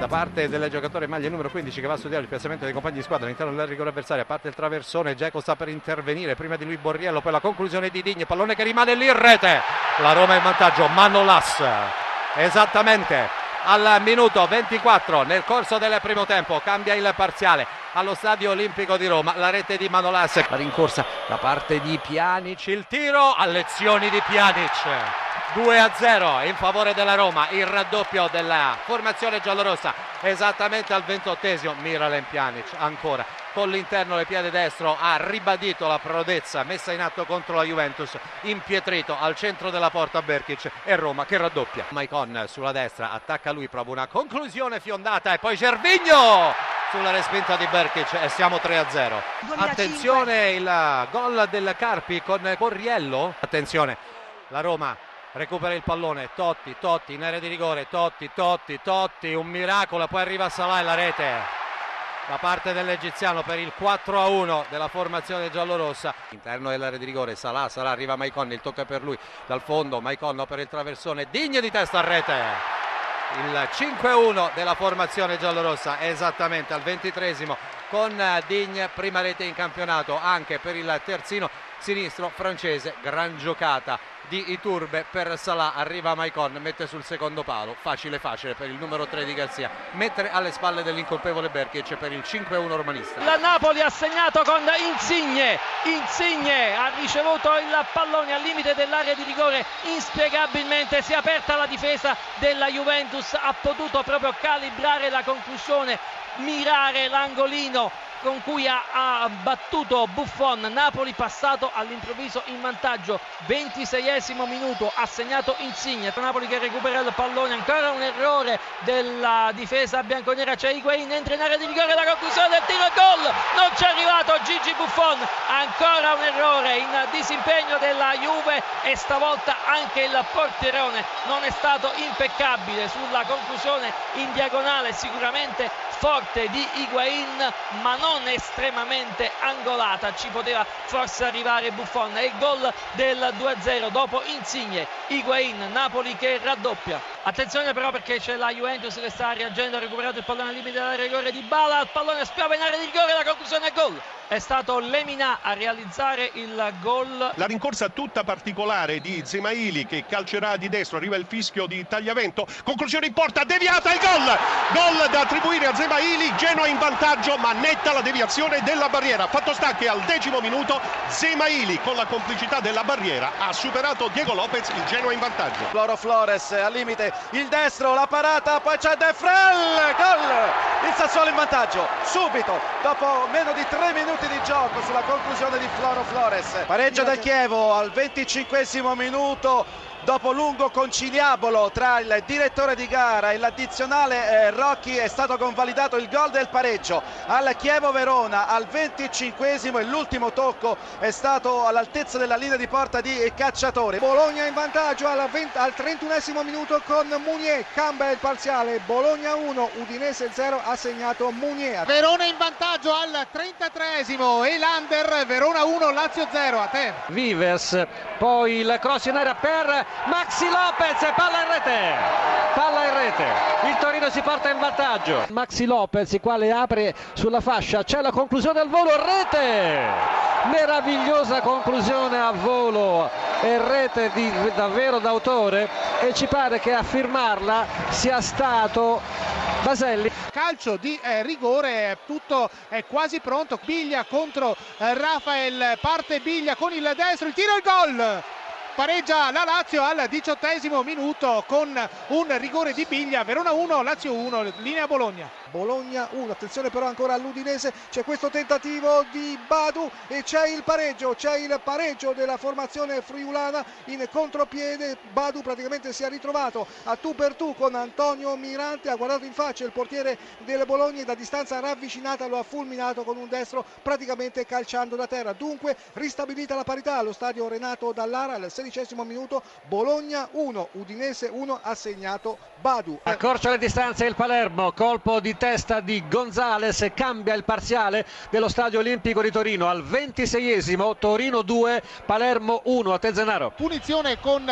da parte del giocatore maglia numero 15 che va a studiare il piazzamento dei compagni di squadra all'interno del rigore avversario a parte il traversone Geco sta per intervenire prima di lui Borriello poi la conclusione di Digne pallone che rimane lì in rete. La Roma in vantaggio Manolas esattamente al minuto 24 nel corso del primo tempo cambia il parziale allo stadio olimpico di Roma la rete di Manolas. La rincorsa da parte di Pjanic il tiro a lezioni di Pjanic 2 a 0 in favore della Roma il raddoppio della formazione giallorossa esattamente al ventottesimo Miralem Pjanic ancora con l'interno del piede destro ha ribadito la prodezza messa in atto contro la Juventus impietrito al centro della porta Berkic e Roma che raddoppia. Maicon sulla destra attacca lui prova una conclusione fiondata e poi Gervigno sulla respinta di Berkic e siamo 3 a 0 attenzione il gol del Carpi con Corriello. Attenzione la Roma recupera il pallone Totti, Totti in area di rigore Totti, Totti, Totti un miracolo poi arriva Salah e la rete. Da parte dell'egiziano per il 4 a 1 della formazione giallorossa. Interno dell'area di rigore Salah, Salah arriva Maicon il tocca per lui. Dal fondo Maicon per il traversone Digne di testa a rete. Il 5-1 della formazione giallorossa esattamente al ventitresimo con Digne prima rete in campionato anche per il terzino sinistro francese gran giocata di Iturbe per Salah arriva Maicon mette sul secondo palo facile facile per il numero 3 di Garzia mettere alle spalle dell'incolpevole Berkic per il 5-1 romanista. La Napoli ha segnato con Insigne Insigne ha ricevuto il pallone al limite dell'area di rigore inspiegabilmente si è aperta la difesa della Juventus ha potuto proprio calibrare la conclusione mirare l'angolino con cui ha, ha, battuto Buffon. Napoli passato all'improvviso in vantaggio. 26esimo minuto ha segnato Insigne. Napoli che recupera il pallone ancora un errore della difesa bianconera. C'è Higuain entra in area di rigore la conclusione del tiro e gol! Non c'è arrivato Gigi Buffon. Ancora un errore in disimpegno della Juve e stavolta anche il porterone non è stato impeccabile sulla conclusione in diagonale sicuramente forte di Higuain ma non estremamente angolata. Ci poteva forse arrivare Buffon. E il gol del 2-0 dopo Insigne Higuain Napoli che raddoppia. Attenzione però perché c'è la Juventus che sta reagendo ha recuperato il pallone al limite della rigore di Bala. Il pallone spiava in area di rigore la conclusione è gol. È stato Lemina a realizzare il gol. La rincorsa tutta particolare di Zemaili che calcerà di destro, arriva il fischio di Tagliavento, conclusione in porta, deviata il gol! Gol da attribuire a Zemaili, Genoa in vantaggio ma netta la deviazione della barriera. Fatto sta che al decimo minuto Zemaili con la complicità della barriera ha superato Diego Lopez, il Genoa in vantaggio. Floro Flores al limite, il destro, la parata, poi c'è De Frel, gol! Il Sassuolo in vantaggio, subito, dopo meno di tre minuti minuti di gioco sulla conclusione di Floro Flores. Pareggio del Chievo al 25 minuto dopo lungo conciliabolo tra il direttore di gara e l'addizionale eh, Rocchi è stato convalidato il gol del pareggio al Chievo Verona al 25 e l'ultimo tocco è stato all'altezza della linea di porta di Cacciatore. Bologna in vantaggio al, 20, al 31 minuto con Munier. Cambia il parziale. Bologna 1 Udinese 0 ha segnato Munier. Verona in vantaggio al 33esimo Elander Verona 1 Lazio 0 a te. Vives poi il cross in area per Maxi Lopez, palla in rete, palla in rete, il Torino si porta in vantaggio. Maxi Lopez, il quale apre sulla fascia, c'è la conclusione al volo, rete, meravigliosa conclusione a volo e rete di, davvero d'autore e ci pare che a firmarla sia stato Baselli. Calcio di eh, rigore, tutto è quasi pronto. Biglia contro eh, Rafael, parte Biglia con il destro, il tiro e il gol pareggia la Lazio al diciottesimo minuto con un rigore di Biglia, Verona 1, Lazio 1, linea Bologna. Bologna 1. Attenzione però ancora all'Udinese, c'è questo tentativo di Badu e c'è il pareggio, c'è il pareggio della formazione friulana in contropiede. Badu praticamente si è ritrovato a tu per tu con Antonio Mirante, ha guardato in faccia il portiere del Bologna e da distanza ravvicinata lo ha fulminato con un destro praticamente calciando da terra. Dunque ristabilita la parità allo stadio Renato Dallara al sedicesimo minuto, Bologna 1, Udinese 1 ha segnato Badu. Accorcia le distanze il Palermo, colpo di testa di Gonzales, cambia il parziale dello stadio olimpico di Torino. Al 26esimo, Torino 2, Palermo 1 a Tezenaro. Punizione con,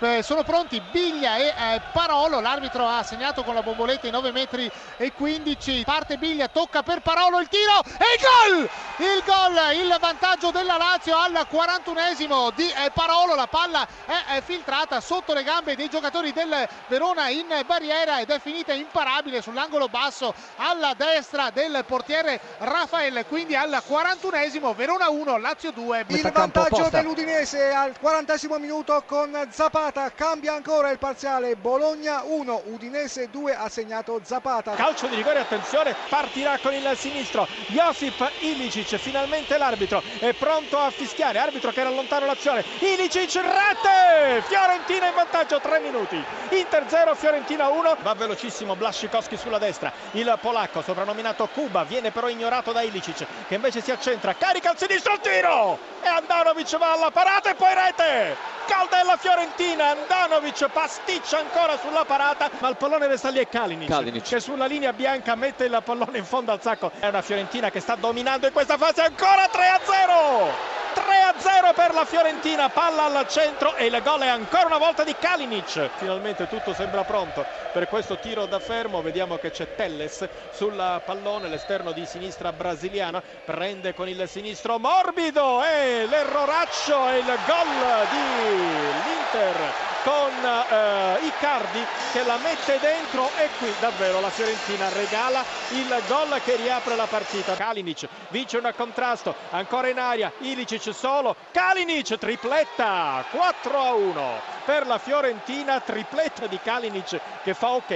eh, sono pronti Biglia e eh, Parolo, l'arbitro ha segnato con la bomboletta i 9 metri e 15, parte Biglia, tocca per Parolo il tiro e il gol! Il gol, il vantaggio della Lazio al 41esimo di eh, Parolo, la palla è, è filtrata sotto le gambe dei giocatori del Verona in barriera ed è finita imparabile sull'angolo basso alla destra del portiere Rafael, quindi al 41esimo Verona 1, Lazio 2. Il vantaggio dell'Udinese al 40 minuto con Zapata, cambia ancora il parziale, Bologna 1, Udinese 2 ha segnato Zapata. Calcio di rigore, attenzione, partirà con il sinistro, Josip Ilicic, finalmente l'arbitro è pronto a fischiare, arbitro che era lontano l'azione, Ilicic, rete, Fiorentina in vantaggio, 3 minuti, Inter 0, Fiorentina 1, va velocissimo Blascikowski sulla destra, il polacco soprannominato Kuba viene però ignorato da Ilicic che invece si accentra, carica al sinistro il tiro! E Andanovic va alla parata e poi rete! Gol della Fiorentina Andanovic pasticcia ancora sulla parata ma il pallone resta lì è Kalinic, Kalinic. che sulla linea bianca mette il pallone in fondo al sacco. È una Fiorentina che sta dominando in questa fase ancora 3 a 0 3 a 0 per la Fiorentina, palla al centro e il gol è ancora una volta di Kalinic. Finalmente tutto sembra pronto per questo tiro da fermo. Vediamo che c'è Telles sul pallone, l'esterno di sinistra brasiliano, prende con il sinistro morbido e l'erroraccio e il gol dell'Inter con eh, Icardi che la mette dentro e qui davvero la Fiorentina regala il gol che riapre la partita. Kalinic vince un contrasto, ancora in aria, Ilicic solo, Kalinic tripletta 4 a 1 per la Fiorentina, tripletta di Kalinic che fa ok